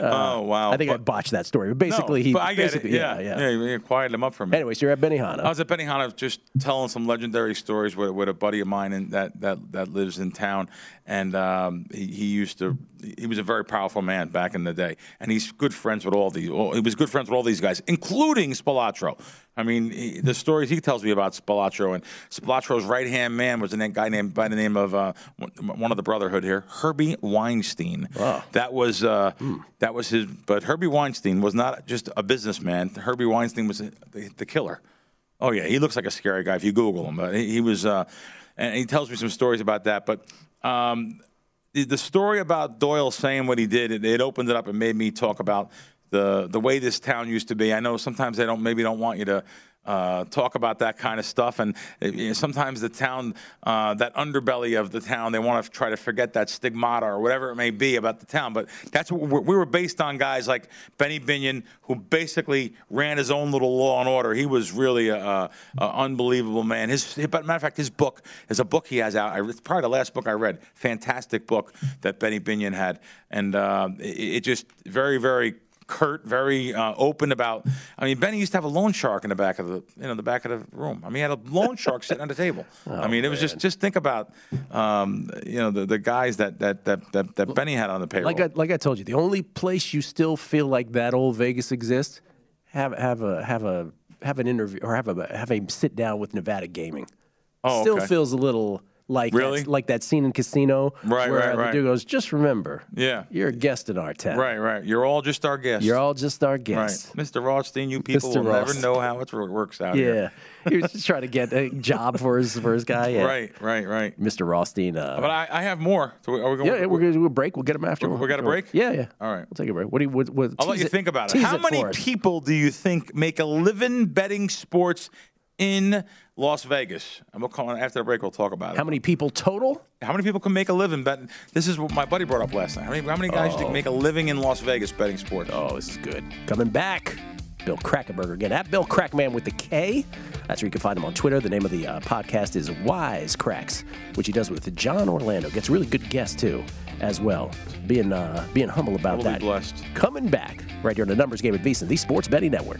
Uh, oh wow. I think I But- botched that story. But basically, no, he but I get basically, it. Yeah, yeah, yeah. You quieted him up for me. Anyways, you're at Benihana. I was at Benihana just telling some legendary stories with, with a buddy of mine in, that, that that lives in town, and um, he, he used to. He was a very powerful man back in the day, and he's good friends with all these. All, he was good friends with all these guys, including Spilotro. I mean, he, the stories he tells me about Spilotro and Spilotro's right hand man was a guy named by the name of uh, one of the Brotherhood here, Herbie Weinstein. Wow. That was uh, that was his. But Herbie Weinstein was not just a businessman. Herbie Weinstein was the, the killer. Oh yeah, he looks like a scary guy if you Google him. But he, he was, uh, and he tells me some stories about that. But um, the, the story about Doyle saying what he did, it, it opened it up and made me talk about the the way this town used to be. I know sometimes they don't maybe don't want you to. Uh, talk about that kind of stuff, and uh, you know, sometimes the town, uh, that underbelly of the town, they want to try to forget that stigmata or whatever it may be about the town. But that's what we we were based on guys like Benny Binion, who basically ran his own little law and order. He was really a, a, a unbelievable man. His, but matter of fact, his book is a book he has out. It's probably the last book I read. Fantastic book that Benny Binion had, and uh, it, it just very, very curt, very uh, open about. I mean, Benny used to have a loan shark in the back of the, you know, the back of the room. I mean, he had a loan shark sitting on the table. [laughs] I mean, it was just, just think about, um, you know, the, the guys that that that that, that Benny had on the payroll. Like I, like I told you, the only place you still feel like that old Vegas exists, have have a have a have an interview or have a have a sit down with Nevada Gaming. Oh, still okay. feels a little Like Really? that, like that scene in Casino, Right, where right, the right. dude goes, "Just remember, Yeah. you're a guest in our town. Right, right. You're all just our guests. You're all just our guests, right. guests." Mr. Rothstein, you people Mr. will never know how it works out here. Yeah, he was just trying to get a job for his for his guy. Yeah. Right, right, right. Mr. Rothstein. Uh, But I, I have more. So are we going? yeah, we're gonna do a break. We'll get him after. We- we got a break? Yeah, yeah. All right. We'll take a break. What do you? What, what, I'll let you think about it. How many for us. people do you think make a living betting sports in Las Vegas? And we'll call after the break. We'll talk about it. How many people total? How many people can make a living betting? This is what my buddy brought up last night. How many, how many guys you make a living in Las Vegas betting sports? Oh, this is good. Coming back, Bill Krackomberger again at Bill Krackman with the K. That's where you can find him on Twitter. The name of the uh, podcast is Wise Cracks, which he does with John Orlando. Gets really good guests too, as well. Being uh, being humble about Totally that. blessed. Coming back right here on the Numbers Game at VSIN, the Sports Betting Network.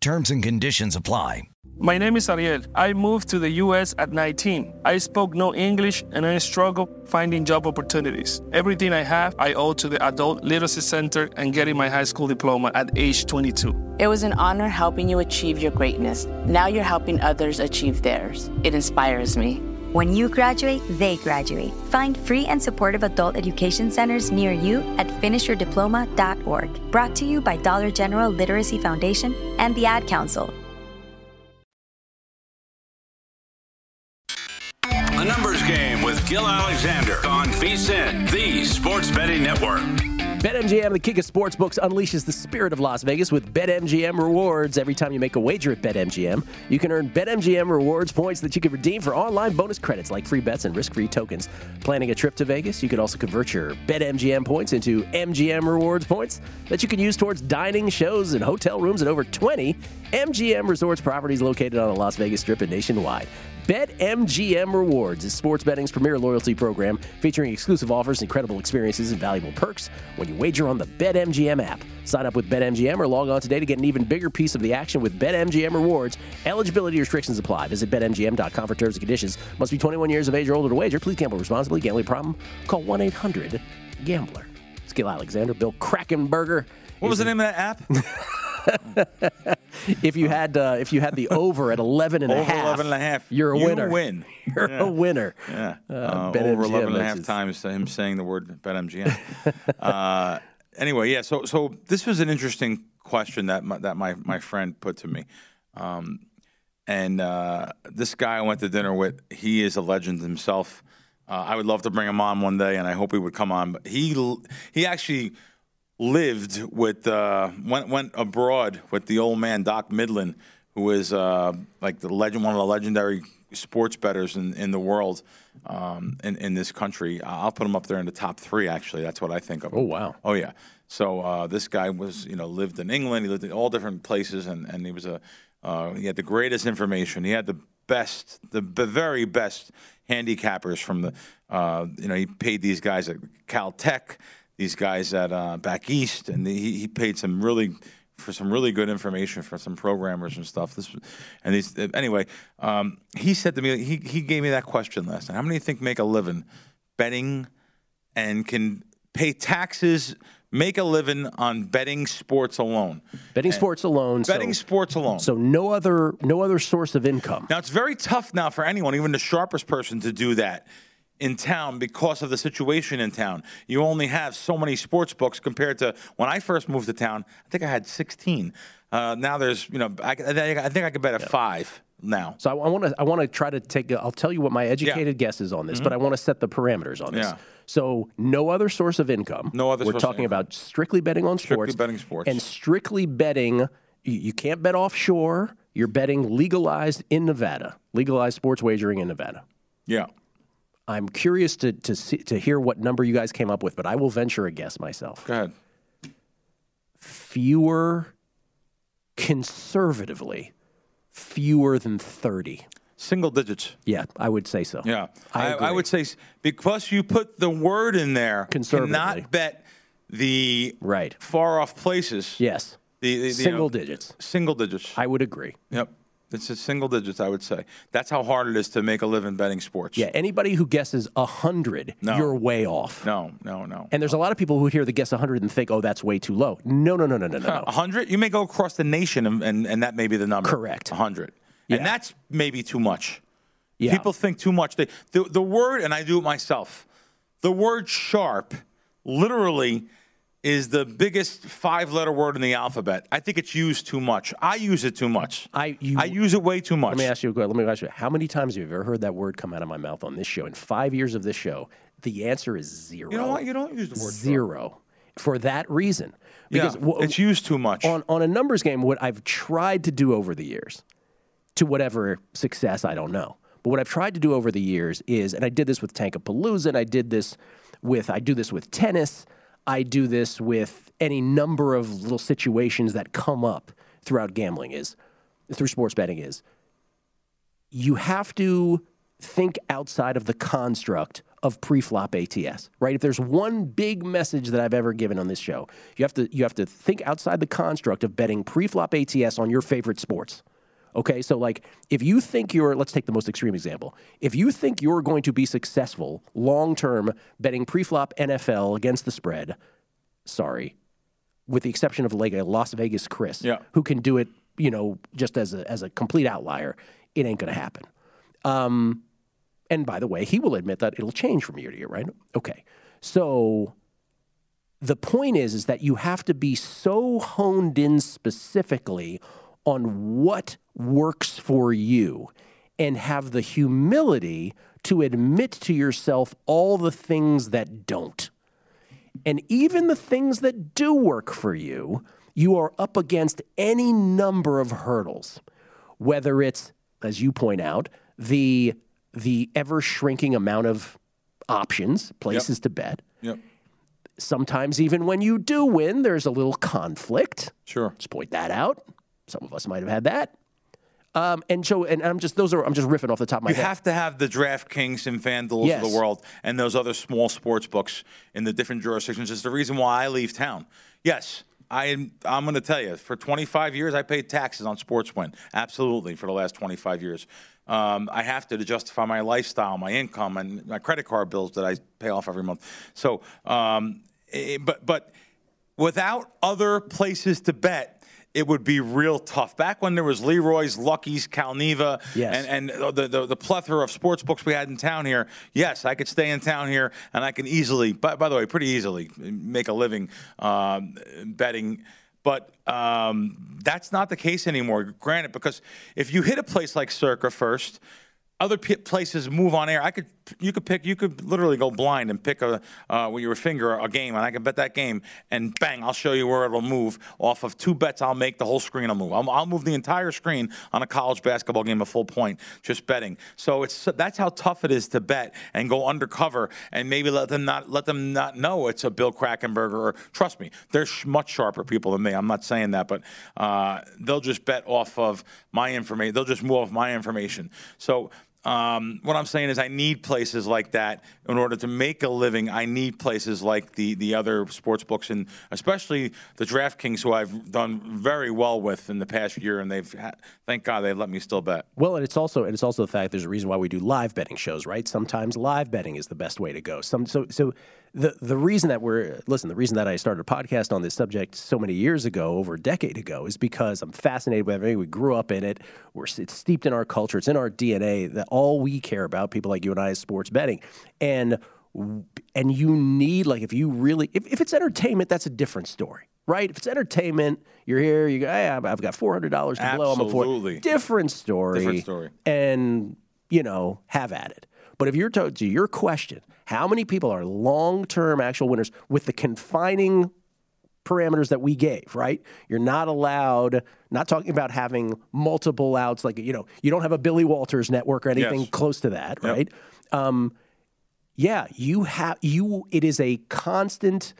Terms and conditions apply. My name is Ariel. I moved to the US at 19. I spoke no English and I struggled finding job opportunities. Everything I have, I owe to the Adult Literacy Center and getting my high school diploma at age 22. It was an honor helping you achieve your greatness. Now you're helping others achieve theirs. It inspires me. When you graduate, they graduate. Find free and supportive adult education centers near you at finishyourdiploma.org. Brought to you by Dollar General Literacy Foundation and the Ad Council. A numbers game with Gill Alexander on VSIN, the Sports Betting Network. BetMGM, the king of sportsbooks, unleashes the spirit of Las Vegas with BetMGM rewards. Every time you make a wager at BetMGM, you can earn BetMGM rewards points that you can redeem for online bonus credits like free bets and risk-free tokens. Planning a trip to Vegas, you can also convert your BetMGM points into MGM rewards points that you can use towards dining, shows, and hotel rooms at over 20 MGM resorts properties located on the Las Vegas Strip and nationwide. BetMGM Rewards is sports betting's premier loyalty program featuring exclusive offers, incredible experiences, and valuable perks when you wager on the BetMGM app. Sign up with BetMGM or log on today to get an even bigger piece of the action with BetMGM Rewards. Eligibility restrictions apply. Visit BetMGM.com for terms and conditions. Must be 21 years of age or older to wager. Please gamble responsibly. Gambling problem? Call 1 800 Gambler. Gill Alexander, Bill Krackomberger. What was the name of that app? [laughs] [laughs] If you had uh, if you had the [laughs] over at 11 and a half, 11 and a half. you're a You winner. win. [laughs] You're Yeah. a winner. Yeah. Uh, Uh, over 11 and a half is- times him saying the word BetMGM. uh, anyway, yeah. So, so this was an interesting question that my, that my, my friend put to me. Um, and uh, this guy I went to dinner with, he is a legend himself. Uh, I would love to bring him on one day, and I hope he would come on. But he he actually lived with uh, went went abroad with the old man Doc Midland, who is uh, like the legend, one of the legendary sports bettors in, in the world, um, in in this country. I'll put him up there in the top three. Actually, that's what I think of. Him. Oh, wow. Oh yeah. So uh, this guy was, you know, lived in England. He lived in all different places, and, and he was a uh, he had the greatest information. He had the best, the, the very best handicappers from the, uh, you know, he paid these guys at Caltech, these guys at uh, back east, and he, he paid some really for some really good information for some programmers and stuff. This and these anyway. Um, he said to me, he he gave me that question last night. How many you think make a living betting and can pay taxes, make a living on betting sports alone? Betting sports alone. so- Betting sports alone. So no other no other source of income. Now it's very tough now for anyone, even the sharpest person, to do that in town because of the situation in town. You only have so many sports books compared to when I first moved to town. I think I had 16. Uh, now there's, you know, I, I think I could bet at five now. So I want to I want to try to take. I'll tell you what my educated guess is on this, but I want to set the parameters on this. Mm-hmm. Yeah. So no other source of income. No other We're source talking about strictly betting on Strictly sports. betting sports. And strictly betting. You can't bet offshore. You're betting legalized in Nevada. Legalized sports wagering in Nevada. Yeah. I'm curious to to see, to hear what number you guys came up with, but I will venture a guess myself. Go ahead. Fewer, conservatively, fewer than 30. Single digits. Yeah, I would say so. Yeah, I, I, I would say because you put the word in there, Conservatively. cannot bet the right far off places. Yes. The, the- the, you Single know, digits. Single digits. I would agree. Yep. It's a single digits, I would say. That's how hard it is to make a living betting sports. Yeah, anybody who guesses 100, No. you're way off. No, no, no. And there's a lot of people who hear the guess 100 and think, oh, that's way too low. No, no, no, no, no, no. no. [laughs] A hundred, you may go across the nation, and, and, and that may be the number. Correct. A hundred, Yeah. and that's maybe too much. Yeah. People think too much. They, the the word, and I do it myself. The word sharp, literally, is the biggest five-letter word in the alphabet. I think it's used too much. I use it too much. I you, I use it way too much. Let me ask you. A question. Let me ask you. How many times have you ever heard that word come out of my mouth on this show? In five years of this show, the answer is zero. you know what? You don't use the word. Zero. For that reason, Yeah, because wh- it's used too much. on on a numbers game. What I've tried to do over the years, to whatever success I don't know, but what I've tried to do over the years is, and I did this with Tankapalooza, and I did this with I do this with tennis, I do this with any number of little situations that come up throughout gambling is through sports betting is you have to think outside of the construct of pre-flop ATS, right? If there's one big message that I've ever given on this show, you have to you have to think outside the construct of betting pre-flop ATS on your favorite sports. Okay, so like if you think you're, let's take the most extreme example. If you think you're going to be successful long term betting pre-flop NFL against the spread, sorry, with the exception of like a Las Vegas Chris, Yeah. who can do it, you know, just as a, as a complete outlier, it ain't going to happen. Um, and by the way, he will admit that it'll change from year to year, right? Okay. So the point is, is that you have to be so honed in specifically on what works for you and have the humility to admit to yourself all the things that don't. And even the things that do work for you, you are up against any number of hurdles, whether it's, as you point out, the the ever shrinking amount of options, places to bet. Yep. Sometimes even when you do win, there's a little conflict. Sure. Let's point that out. Some of us might have had that. Um, and so, and I'm just those are I'm just riffing off the top of my You head. You have to have the DraftKings and FanDuels Yes. of the world and those other small sports books in the different jurisdictions. It's the reason why I leave town. Yes, I am, I'm going to tell you, for 25 years, I paid taxes on sports win. Absolutely, for the last 25 years. Um, I have to to justify my lifestyle, my income, and my credit card bills that I pay off every month. So, um, eh, but but without other places to bet, it would be real tough. Back when there was Leroy's, Lucky's, Calneva, Yes. and, and the, the, the plethora of sports books we had in town here, yes, I could stay in town here and I can easily, by, by the way, pretty easily make a living um, betting. But um, that's not the case anymore, granted, because if you hit a place like Circa first, other p- places move on air. I could, you could pick, you could literally go blind and pick a uh, with your finger a game, and I can bet that game, and bang, I'll show you where it'll move. Off of two bets, I'll make the whole screen will move. I'll, I'll move the entire screen on a college basketball game a full point just betting. So it's that's how tough it is to bet and go undercover and maybe let them not let them not know it's a Bill Krackomberger. Or trust me, they're sh- much sharper people than me. I'm not saying that, but uh, they'll just bet off of my information. They'll just move off my information. So. Um, what I'm saying is, I need places like that in order to make a living. I need places like the the other sports books, and especially the DraftKings, who I've done very well with in the past year, and they've ha- thank God they've let me still bet. Well, and it's also and it's also the fact there's a reason why we do live betting shows, right? Sometimes live betting is the best way to go. Some so so the the reason that we're listen, the reason that I started a podcast on this subject so many years ago, over a decade ago, is because I'm fascinated with everything. We grew up in it. We're it's steeped in our culture. It's in our DNA that all we care about, people like you and I, is sports betting, and and you need like if you really if, if it's entertainment, that's a different story. Right? If it's entertainment, you're here, you go, hey, I've got four hundred dollars to blow. I'm a four. Absolutely. Different story. Different story. And, you know, have at it. But if you're to, to your question, how many people are long term actual winners with the confining parameters that we gave, right? You're not allowed, not talking about having multiple outs, like, you know, you don't have a Billy Walters network or anything Yes. close to that, Yep. right? Um, yeah, you have, you, it is a constant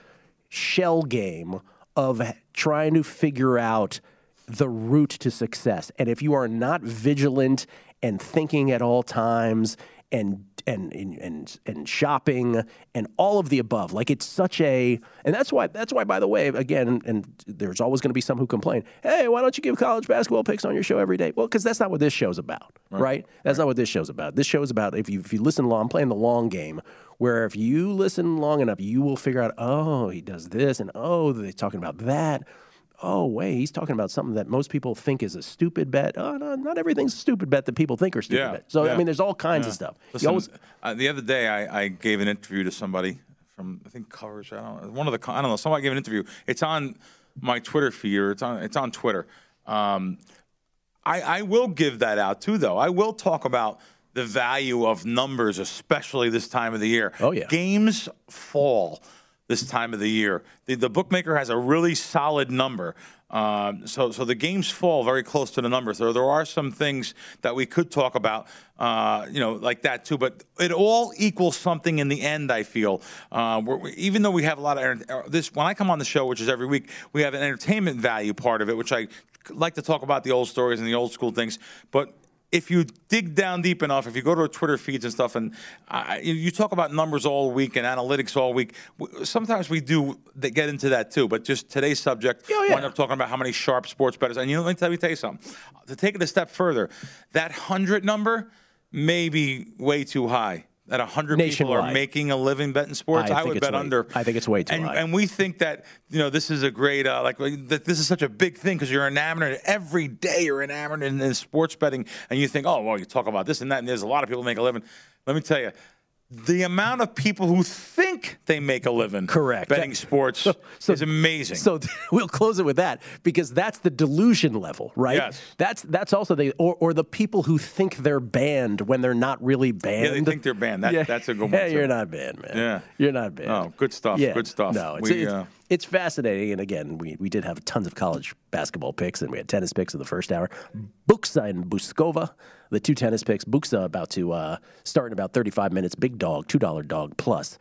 shell game of trying to figure out the route to success. And if you are not vigilant and thinking at all times and and and and shopping and all of the above. Like it's such a and that's why that's why by the way again and there's always going to be some who complain. Hey, why don't you give college basketball picks on your show every day? Well, because that's not what this show's about, right? right? That's right. not what this show's about. This show's about if you if you listen long, I'm playing the long game. Where if you listen long enough, you will figure out, oh, he does this, and oh, they're talking about that oh, wait, he's talking about something that most people think is a stupid bet. Oh, no, not everything's a stupid bet that people think are stupid yeah, bet. So, yeah. I mean, there's all kinds yeah. of stuff. Listen, always... uh, the other day, I, I, gave an interview to somebody from, I think, Covers, I don't know. One of the, I don't know, somebody gave an interview. It's on my Twitter feed, or it's on, it's on Twitter. Um, I, I will give that out, too, though. I will talk about the value of numbers, especially this time of the year. Oh, yeah. Games fall this time of the year. The, the bookmaker has a really solid number. Um, so, so the games fall very close to the numbers. There, there are some things that we could talk about, uh, you know, like that too. But it all equals something in the end. I feel, uh, we, even though we have a lot of uh, this, when I come on the show, which is every week, we have an entertainment value part of it, which I like to talk about the old stories and the old school things. But if you dig down deep enough, if you go to our Twitter feeds and stuff, and uh, you talk about numbers all week and analytics all week, sometimes we do get into that too. But just today's subject, oh, yeah. we end up talking about how many sharp sports bettors. And you know, let me tell, me tell you something. To take it a step further, that hundred number may be way too high that 100 people are making a living betting sports, I, I would bet under. I think it's way too and, high. And we think that you know this is a great uh, like that this is such a big thing because you're enamored every day. You're enamored in, in sports betting, and you think, oh well, you talk about this and that, and there's a lot of people make a living. Let me tell you, the amount of people who think they make a living correct betting sports so, so, is amazing. So [laughs] we'll close it with that because that's the delusion level, right? Yes. That's that's also the or, or the people who think they're banned when they're not really banned. Yeah, they think they're banned. That, yeah. That's a good [laughs] one. yeah you're not banned, man. Yeah, you're not banned. Oh, good stuff. Yeah. Good stuff. No, it's, we, it's, uh, it's fascinating. And again, we, we did have tons of college basketball picks and we had tennis picks in the first hour. Buksa and Buskova, the two tennis picks. Buksa about to uh, start in about 35 minutes. Big dog, $2 dog plus.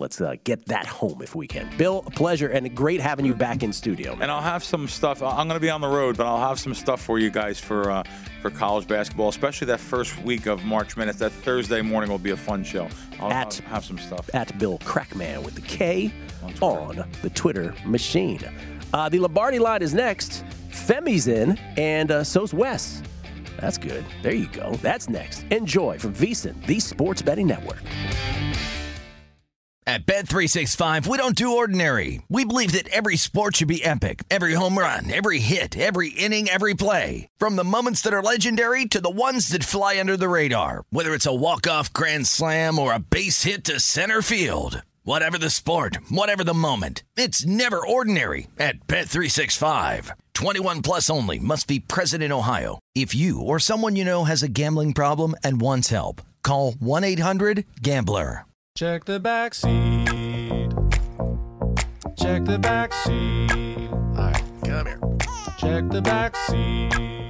Let's uh, get that home if we can. Bill, a pleasure and great having you back in studio. And I'll have some stuff. I'm going to be on the road, but I'll have some stuff for you guys for uh, for college basketball, especially that first week of March Madness. That Thursday morning will be a fun show. I'll, at, I'll have some stuff. At Bill Krackman with the K on, on the Twitter machine. Uh, the Lombardi line is next. Femi's in, and uh, so's Wes. That's good. There you go. That's next. Enjoy from VSIN, the Sports Betting Network. At Bet365, we don't do ordinary. We believe that every sport should be epic. Every home run, every hit, every inning, every play. From the moments that are legendary to the ones that fly under the radar. Whether it's a walk-off grand slam or a base hit to center field. Whatever the sport, whatever the moment. It's never ordinary at Bet365. 21 plus only must be present in Ohio. If you or someone you know has a gambling problem and wants help, call 1-800-GAMBLER. Check the back seat. Check the back seat. All right, come here. Check the back seat.